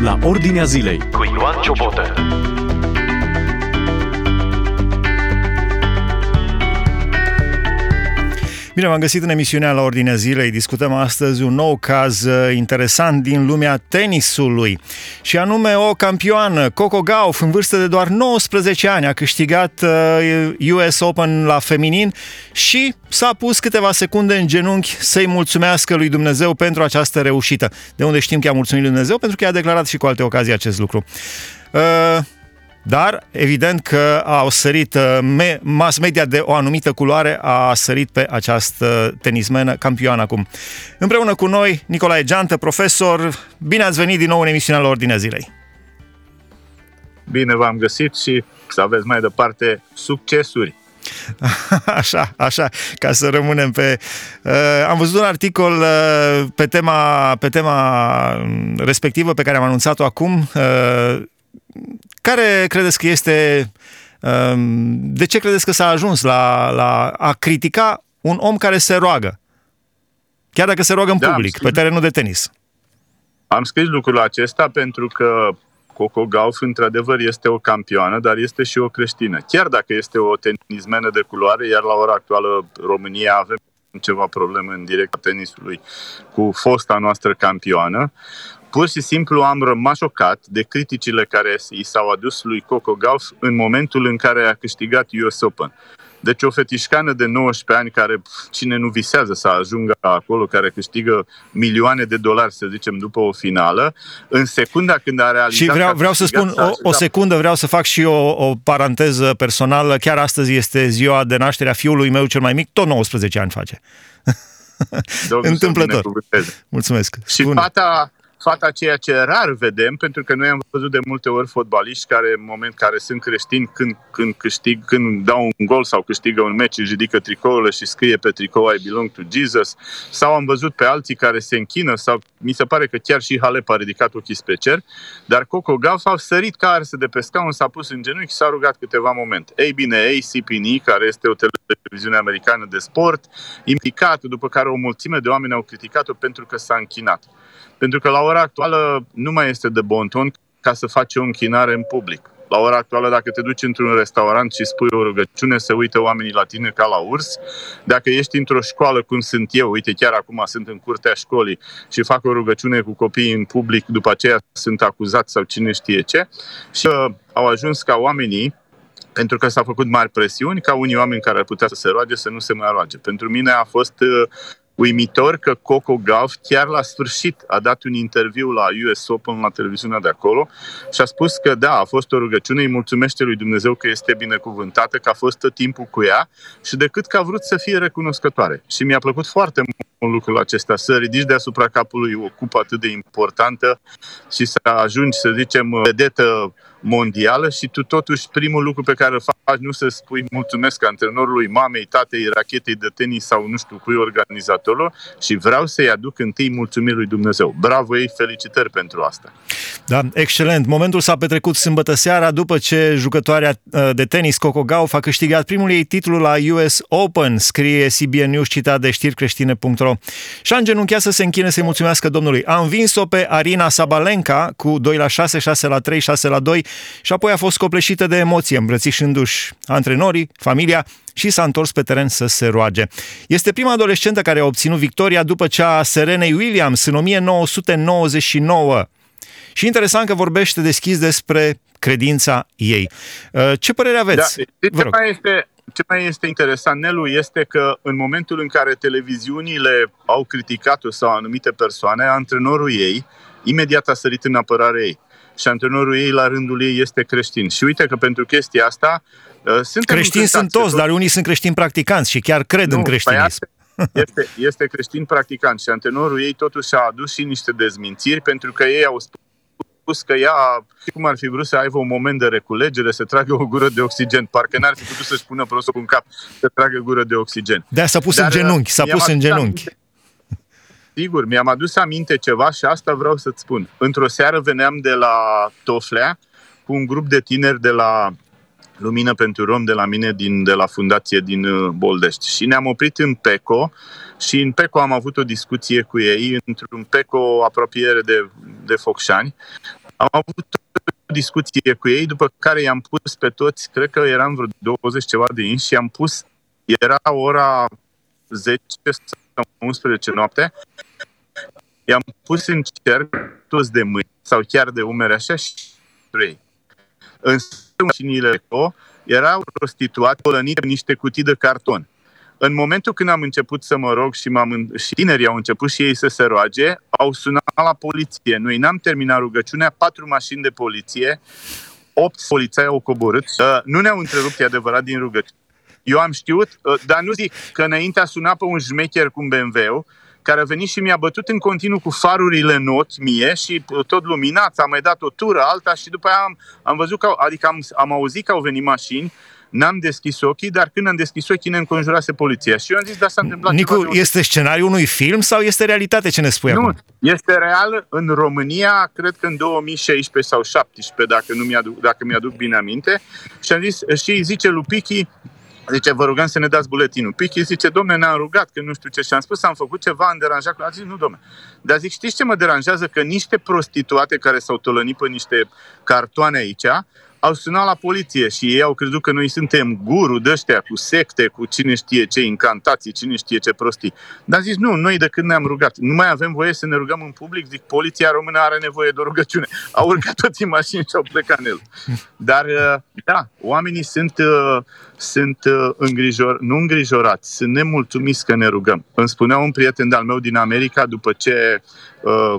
la Ordinea Zilei cu Ioan Ciobotă. Bine v-am găsit în emisiunea la Ordinea Zilei. Discutăm astăzi un nou caz uh, interesant din lumea tenisului și anume o campioană, Coco Gauff, în vârstă de doar 19 ani, a câștigat US uh, Open la feminin și s-a pus câteva secunde în genunchi să-i mulțumească lui Dumnezeu pentru această reușită. De unde știm că a mulțumit lui Dumnezeu? Pentru că i-a declarat și cu alte ocazii acest lucru. Uh, dar evident că au sărit uh, mass media de o anumită culoare a sărit pe această tenismenă campioană acum. Împreună cu noi, Nicolae Geantă, profesor, bine ați venit din nou în emisiunea la Ordinea Zilei. Bine v-am găsit și să aveți mai departe succesuri. Așa, așa, ca să rămânem pe... Uh, am văzut un articol uh, pe, tema, pe tema respectivă pe care am anunțat-o acum. Uh, care credeți că este... Um, de ce credeți că s-a ajuns la, la a critica un om care se roagă? Chiar dacă se roagă în da, public, pe terenul de tenis. Am scris lucrul acesta pentru că Coco Gauff, într-adevăr, este o campioană, dar este și o creștină. Chiar dacă este o tenismenă de culoare, iar la ora actuală România avem ceva probleme în direct tenisului cu fosta noastră campioană pur și simplu am rămas șocat de criticile care i s-au adus lui Coco Gauff în momentul în care a câștigat US Open. Deci o fetișcană de 19 ani care cine nu visează să ajungă acolo, care câștigă milioane de dolari, să zicem, după o finală, în secunda când a realizat... Și vreau, vreau să spun o, o secundă, vreau să fac și o, o paranteză personală. Chiar astăzi este ziua de naștere a fiului meu cel mai mic, tot 19 ani face. Întâmplător. Mulțumesc. Și fata, fata ceea ce rar vedem, pentru că noi am văzut de multe ori fotbaliști care în moment care sunt creștini, când, când câștig, când dau un gol sau câștigă un meci, își ridică tricourile și scrie pe tricou I belong to Jesus, sau am văzut pe alții care se închină, sau mi se pare că chiar și Halep a ridicat ochii spre cer, dar Coco Gauff a sărit ca arse de pe scaun, s-a pus în genunchi și s-a rugat câteva momente. Ei bine, ACPN, care este o televiziune americană de sport, implicat, după care o mulțime de oameni au criticat-o pentru că s-a închinat. Pentru că la ora actuală nu mai este de bon ton ca să faci o închinare în public. La ora actuală, dacă te duci într-un restaurant și spui o rugăciune, se uită oamenii la tine ca la urs. Dacă ești într-o școală, cum sunt eu, uite, chiar acum sunt în curtea școlii și fac o rugăciune cu copiii în public, după aceea sunt acuzați sau cine știe ce. Și uh, au ajuns ca oamenii pentru că s-a făcut mari presiuni ca unii oameni care ar putea să se roage să nu se mai roage. Pentru mine a fost uh, uimitor că Coco Gauff chiar la sfârșit a dat un interviu la US Open la televiziunea de acolo și a spus că da, a fost o rugăciune, îi mulțumește lui Dumnezeu că este binecuvântată, că a fost tot timpul cu ea și decât că a vrut să fie recunoscătoare. Și mi-a plăcut foarte mult lucrul acesta, să ridici deasupra capului o cupă atât de importantă și să ajungi, să zicem, vedetă mondială și tu totuși primul lucru pe care îl faci nu să spui mulțumesc antrenorului, mamei, tatei, rachetei de tenis sau nu știu cui organizatorul și vreau să-i aduc întâi mulțumiri lui Dumnezeu. Bravo ei, felicitări pentru asta. Da, excelent. Momentul s-a petrecut sâmbătă seara după ce jucătoarea uh, de tenis Coco Gauff a câștigat primul ei titlu la US Open, scrie CBN News citat de știricreștine.ro și a îngenunchiat să se închine să-i mulțumească Domnului. A învins-o pe Arina Sabalenka cu 2 la 6, 6 la 3, 6 la 2 și apoi a fost copleșită de emoție, îmbrățișându-și antrenorii, familia și s-a întors pe teren să se roage. Este prima adolescentă care a obținut victoria după cea a Serenei Williams în 1999. Și interesant că vorbește deschis despre credința ei. Uh, ce părere aveți? Da, ce, mai este, ce mai este interesant, Nelu, este că în momentul în care televiziunile au criticat-o sau anumite persoane, antrenorul ei imediat a sărit în apărare ei și antrenorul ei la rândul ei este creștin. Și uite că pentru chestia asta uh, suntem Creștini sunt toți, tot... dar unii sunt creștini practicanți și chiar cred nu, în păi creștinism. Este, este creștin practicant și antrenorul ei totuși a adus și niște dezmințiri pentru că ei au spus că ea, cum ar fi vrut să aibă un moment de reculegere, să tragă o gură de oxigen. Parcă n-ar fi putut să-și pună prostul în cap să tragă gură de oxigen. De s-a pus Dar, în genunchi, s-a pus în genunchi. Aminte, Sigur, mi-am adus aminte ceva și asta vreau să-ți spun. Într-o seară veneam de la Toflea cu un grup de tineri de la Lumină pentru Rom de la mine, din, de la fundație din uh, Boldești. Și ne-am oprit în PECO și în PECO am avut o discuție cu ei, într-un PECO apropiere de, de Focșani, Am avut o discuție cu ei, după care i-am pus pe toți, cred că eram vreo 20 ceva de inși și am pus, era ora 10 sau 11 noapte, i-am pus în cer toți de mâini sau chiar de umeri așa și ei. În mașinile erau prostituate, polănite în niște cutii de carton. În momentul când am început să mă rog și, m-am, și tinerii au început și ei să se roage, au sunat la poliție. Noi n-am terminat rugăciunea, patru mașini de poliție, opt polițai au coborât. Uh, nu ne-au întrerupt, e adevărat, din rugăciune. Eu am știut, uh, dar nu zic că înainte a sunat pe un șmecher cu un BMW, care a venit și mi-a bătut în continuu cu farurile în ochi mie și tot luminat, am mai dat o tură, alta și după aia am, am văzut că, adică am, am auzit că au venit mașini, n-am deschis ochii, dar când am deschis ochii ne înconjurase poliția. Și eu am zis, da, s-a întâmplat Nicu, ceva este scenariul unui film sau este realitate ce ne spui nu, acum? este real în România, cred că în 2016 sau 2017, dacă, nu mi-aduc, dacă mi-aduc bine aminte. Și am zis, și zice Lupichi, Zice, vă rugăm să ne dați buletinul. Pichi zice, domne, ne-am rugat, că nu știu ce. Și am spus, am făcut ceva, am deranjat. A zis, nu, domne. Dar zic, știți ce mă deranjează? Că niște prostituate care s-au tolănit pe niște cartoane aici, au sunat la poliție și ei au crezut că noi suntem guru de ăștia cu secte, cu cine știe ce incantații, cine știe ce prostii. Dar zis, nu, noi de când ne-am rugat, nu mai avem voie să ne rugăm în public, zic, poliția română are nevoie de o rugăciune. Au urcat toți în mașini și au plecat în el. Dar, uh, da, oamenii sunt, uh, sunt uh, îngrijor, nu îngrijorați, sunt nemulțumiți că ne rugăm. Îmi spunea un prieten de-al meu din America, după ce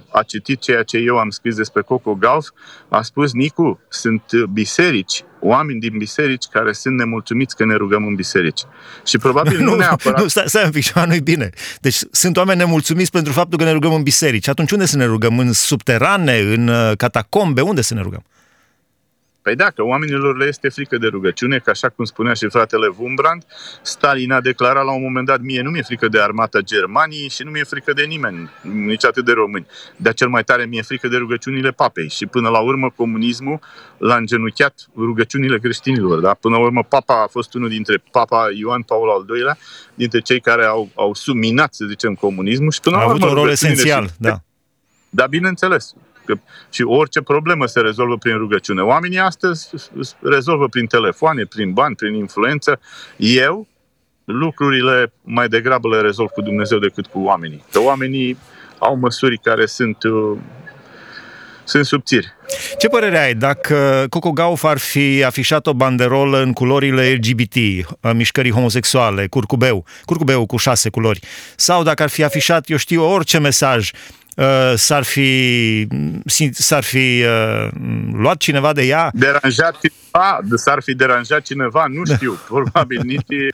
a citit ceea ce eu am scris despre Coco Gauff, a spus, Nicu, sunt biserici, oameni din biserici care sunt nemulțumiți că ne rugăm în biserici. Și probabil nu, nu neapărat... Nu, stai, stai un pic, nu bine. Deci sunt oameni nemulțumiți pentru faptul că ne rugăm în biserici. Atunci unde să ne rugăm? În subterane? În uh, catacombe? Unde să ne rugăm? Păi da, că oamenilor le este frică de rugăciune, că așa cum spunea și fratele Wumbrand, Stalin a declarat la un moment dat, mie nu mi-e frică de armata Germaniei și nu mi-e frică de nimeni, nici atât de români. Dar cel mai tare mi-e frică de rugăciunile papei. Și până la urmă comunismul l-a îngenuchiat rugăciunile creștinilor. Da? Până la urmă papa a fost unul dintre papa Ioan Paul al II-lea, dintre cei care au, au subminat, să zicem, comunismul. Și până a la urmă, avut un rol esențial, și... da. Da, bineînțeles. Că și orice problemă se rezolvă prin rugăciune. Oamenii astăzi rezolvă prin telefoane, prin bani, prin influență. Eu lucrurile mai degrabă le rezolv cu Dumnezeu decât cu oamenii. Că oamenii au măsuri care sunt uh, sunt subțiri. Ce părere ai dacă Coco Gauff ar fi afișat o banderolă în culorile LGBT, mișcării homosexuale, curcubeu, curcubeu cu șase culori, sau dacă ar fi afișat, eu știu, orice mesaj, Uh, s-ar fi, s-ar fi uh, luat cineva de ea? Deranjat cineva, s-ar fi deranjat cineva, nu da. știu, probabil nici,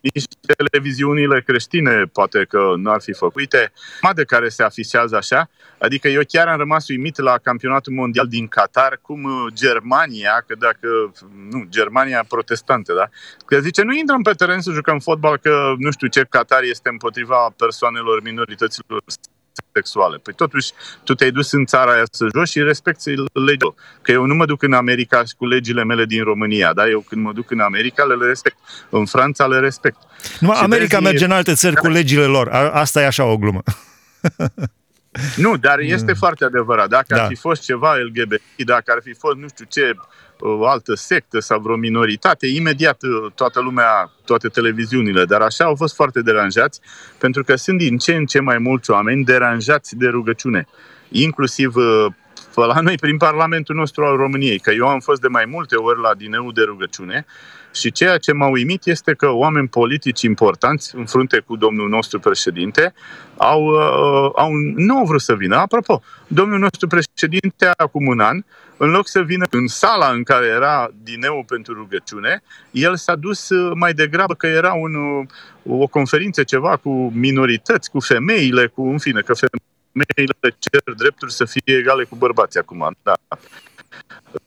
nici televiziunile creștine poate că nu ar fi făcuite, de care se afișează așa. Adică eu chiar am rămas uimit la campionatul mondial din Qatar, cum uh, Germania, că dacă, nu, Germania protestantă, da? Că zice, nu intrăm pe teren să jucăm fotbal, că nu știu ce, Qatar este împotriva persoanelor minorităților sexuale. Păi totuși, tu te-ai dus în țara aia să joci și respecti legile. Că eu nu mă duc în America cu legile mele din România, da? Eu când mă duc în America le respect. În Franța le respect. Nu, America vezi, merge în alte țări cu legile lor. Asta e așa o glumă. Nu, dar este mm. foarte adevărat. Dacă da. ar fi fost ceva LGBT, dacă ar fi fost nu știu ce o altă sectă sau vreo minoritate, imediat uh, toată lumea, toate televiziunile, dar așa au fost foarte deranjați, pentru că sunt din ce în ce mai mulți oameni deranjați de rugăciune, inclusiv uh, la noi prin Parlamentul nostru al României, că eu am fost de mai multe ori la dineu de rugăciune și ceea ce m-a uimit este că oameni politici importanți, în frunte cu domnul nostru președinte, au, uh, au, nu au vrut să vină. Apropo, domnul nostru președinte, acum un an, în loc să vină în sala în care era dineu pentru rugăciune, el s-a dus uh, mai degrabă că era un, uh, o conferință ceva cu minorități, cu femeile, cu, în fine, că femeile cer drepturi să fie egale cu bărbații acum. Da.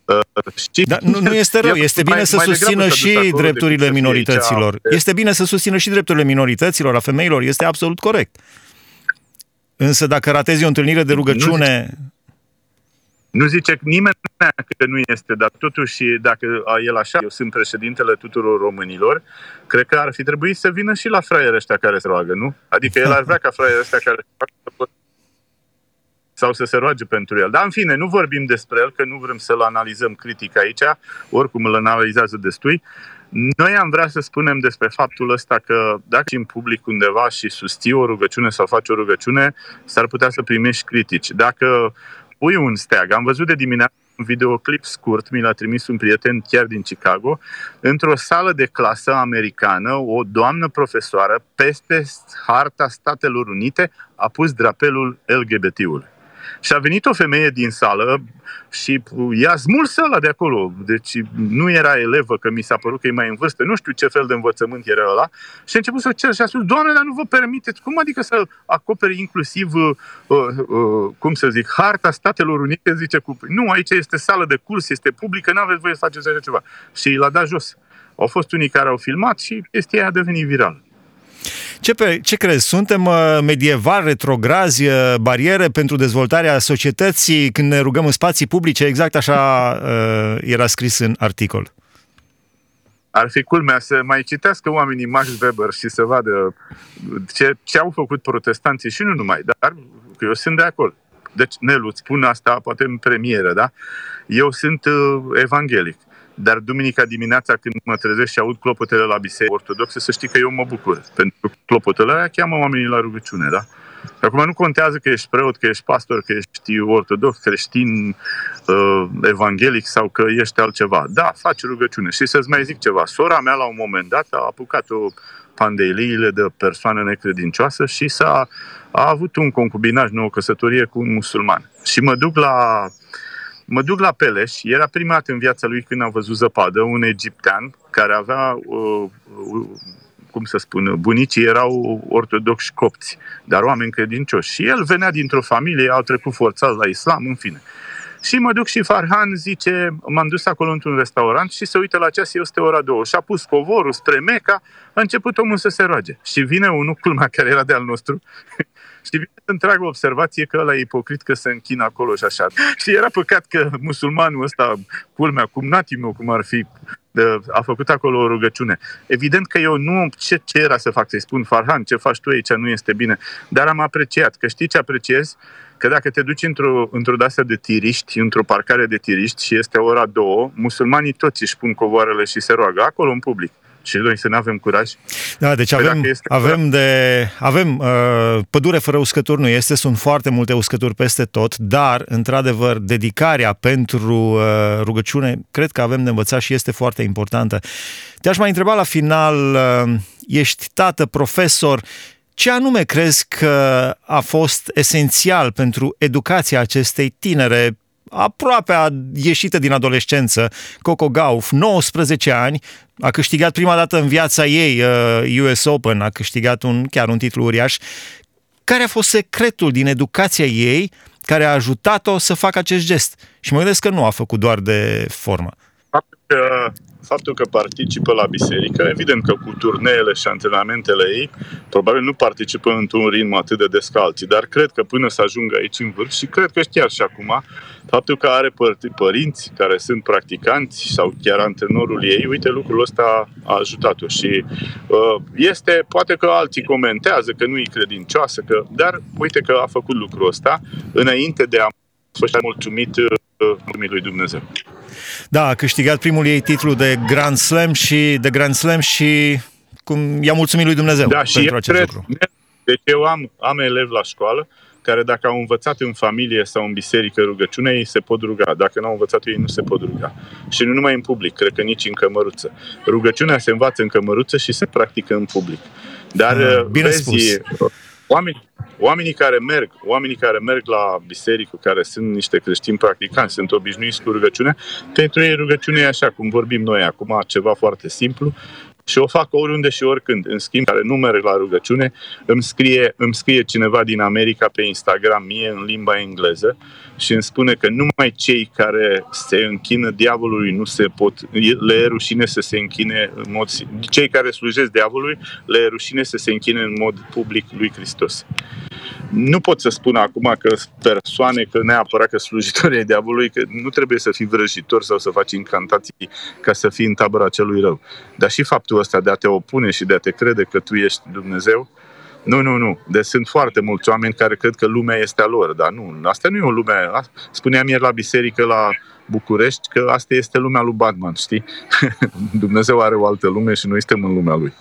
Uh, da, nu, nu este rău, este bine mai, să mai susțină și drepturile minorităților. Aici, este bine să susțină și drepturile minorităților, a femeilor, este absolut corect. Însă dacă ratezi o întâlnire de rugăciune... Nu, nu zice nimeni că nu este, dar totuși, dacă el așa, eu sunt președintele tuturor românilor, cred că ar fi trebuit să vină și la fraierii ăștia care se roagă, nu? Adică el ar vrea ca fraierii ăștia care se roagă sau să se roage pentru el. Dar în fine, nu vorbim despre el, că nu vrem să-l analizăm critic aici, oricum îl analizează destui. Noi am vrea să spunem despre faptul ăsta că dacă în public undeva și susții o rugăciune sau faci o rugăciune, s-ar putea să primești critici. Dacă pui un steag, am văzut de dimineață un videoclip scurt, mi l-a trimis un prieten chiar din Chicago, într-o sală de clasă americană, o doamnă profesoară, peste harta Statelor Unite, a pus drapelul LGBT-ului. Și a venit o femeie din sală și i-a smuls ăla de acolo. Deci nu era elevă, că mi s-a părut că e mai în vârstă, nu știu ce fel de învățământ era ăla. Și a început să cer și a spus, Doamne, dar nu vă permiteți, cum adică să acoperi inclusiv, uh, uh, cum să zic, harta Statelor Unite, zice cu... Nu, aici este sală de curs, este publică, nu aveți voie să faceți așa ceva. Și l-a dat jos. Au fost unii care au filmat și chestia a devenit virală. Ce, pe, ce crezi? Suntem uh, medieval, retrograzi, uh, bariere pentru dezvoltarea societății când ne rugăm în spații publice? Exact așa uh, era scris în articol. Ar fi culmea să mai citească oamenii Max Weber și să vadă ce, ce au făcut protestanții și nu numai, dar eu sunt de acord. Deci, Nelu, îți spun asta poate în premieră, da? Eu sunt uh, evanghelic. Dar duminica dimineața când mă trezesc și aud clopotele la biserică ortodoxe, să știi că eu mă bucur. Pentru că clopotele aia cheamă oamenii la rugăciune, da? Acum nu contează că ești preot, că ești pastor, că ești ortodox, creștin, uh, evanghelic sau că ești altceva. Da, faci rugăciune. Și să-ți mai zic ceva. Sora mea la un moment dat a apucat o pandeliile de persoană necredincioasă și s-a a avut un concubinaj, nouă căsătorie cu un musulman. Și mă duc la uh, Mă duc la Peleș, era prima dată în viața lui când am văzut zăpadă, un egiptean care avea, uh, uh, cum să spun, bunicii erau ortodoxi copți, dar oameni credincioși. Și el venea dintr-o familie, au trecut forțat la islam, în fine. Și mă duc și Farhan zice, m-am dus acolo într-un restaurant și se uită la ceas, este ora două. Și a pus covorul spre Meca, a început omul să se roage. Și vine unul, culma care era de-al nostru, și vine întreagă observație că ăla e ipocrit că se închină acolo și așa. Și era păcat că musulmanul ăsta, culmea, cum natimul, cum ar fi, a făcut acolo o rugăciune. Evident că eu nu, ce, ce era să fac, să-i spun, Farhan, ce faci tu aici nu este bine, dar am apreciat, că știi ce apreciez? Că dacă te duci într-o, într-o dasă de tiriști, într-o parcare de tiriști și este ora două, musulmanii toți își pun covoarele și se roagă acolo în public și noi să nu avem curaj. Da, deci păi avem, avem, de, avem uh, pădure fără uscături nu este, sunt foarte multe uscături peste tot, dar, într-adevăr, dedicarea pentru uh, rugăciune, cred că avem de învățat și este foarte importantă. Te-aș mai întreba la final, uh, ești tată, profesor, ce anume crezi că a fost esențial pentru educația acestei tinere aproape a ieșită din adolescență, Coco Gauff, 19 ani, a câștigat prima dată în viața ei uh, US Open, a câștigat un, chiar un titlu uriaș. Care a fost secretul din educația ei care a ajutat-o să facă acest gest? Și mă gândesc că nu a făcut doar de formă. Faptul că faptul că participă la biserică, evident că cu turneele și antrenamentele ei, probabil nu participă într-un ritm atât de descalți, dar cred că până să ajungă aici în vârf și cred că chiar și acum, faptul că are părinți care sunt practicanți sau chiar antrenorul ei, uite, lucrul ăsta a ajutat-o și uh, este, poate că alții comentează că nu e credincioasă, că, dar uite că a făcut lucrul ăsta înainte de a fi mulțumit uh, lui Dumnezeu. Da, a câștigat primul ei titlu de Grand Slam și de Grand Slam și cum i-a mulțumit lui Dumnezeu da, pentru acest cred, lucru. Deci eu am, am elevi la școală care dacă au învățat în familie sau în biserică rugăciune, ei se pot ruga. Dacă nu au învățat, ei nu se pot ruga. Și nu numai în public, cred că nici în cămăruță. Rugăciunea se învață în cămăruță și se practică în public. Dar, ah, bine vezi, spus. Oameni, oamenii care merg, oamenii care merg la biserică, care sunt niște creștini practicanți, sunt obișnuiți cu rugăciunea, pentru ei rugăciunea e așa cum vorbim noi acum, ceva foarte simplu și o fac oriunde și oricând. În schimb, care nu merg la rugăciune, îmi scrie, îmi scrie cineva din America pe Instagram mie în limba engleză și îmi spune că numai cei care se închină diavolului nu se pot, le e rușine să se închine în mod, cei care slujesc diavolului, le e rușine să se închine în mod public lui Hristos. Nu pot să spun acum că persoane, că neapărat că slujitorii diavolului, că nu trebuie să fii vrăjitor sau să faci incantații ca să fii în tabăra celui rău. Dar și faptul ăsta de a te opune și de a te crede că tu ești Dumnezeu, Nu, nu, nu. Deci sunt foarte mulți oameni care cred că lumea este a lor, dar nu. Asta nu e o lume. Spuneam ieri la biserică la București că asta este lumea lui Batman, știi? Dumnezeu are o altă lume și noi suntem în lumea lui.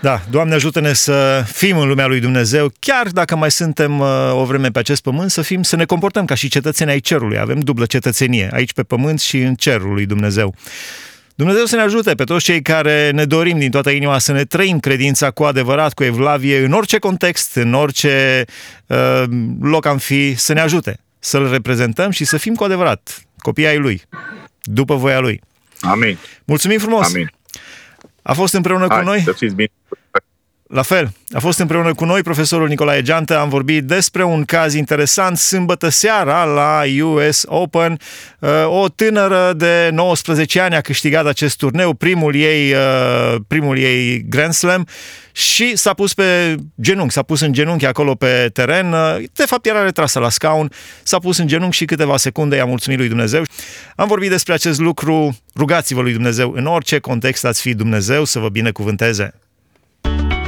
Da, Doamne ajută-ne să fim în lumea lui Dumnezeu, chiar dacă mai suntem uh, o vreme pe acest pământ, să fim, să ne comportăm ca și cetățenii ai cerului. Avem dublă cetățenie, aici pe pământ și în cerul lui Dumnezeu. Dumnezeu să ne ajute pe toți cei care ne dorim din toată inima să ne trăim credința cu adevărat, cu evlavie, în orice context, în orice uh, loc am fi, să ne ajute, să-L reprezentăm și să fim cu adevărat copii ai Lui, după voia Lui. Amin. Mulțumim frumos! Amin. A fost împreună Hai, cu noi? Să fiți bine. La fel, a fost împreună cu noi profesorul Nicolae Geantă, am vorbit despre un caz interesant sâmbătă seara la US Open. Uh, o tânără de 19 ani a câștigat acest turneu, primul ei, uh, primul ei Grand Slam și s-a pus pe genunchi, s-a pus în genunchi acolo pe teren. Uh, de fapt era retrasă la scaun, s-a pus în genunchi și câteva secunde i-a mulțumit lui Dumnezeu. Am vorbit despre acest lucru, rugați-vă lui Dumnezeu în orice context ați fi Dumnezeu să vă binecuvânteze.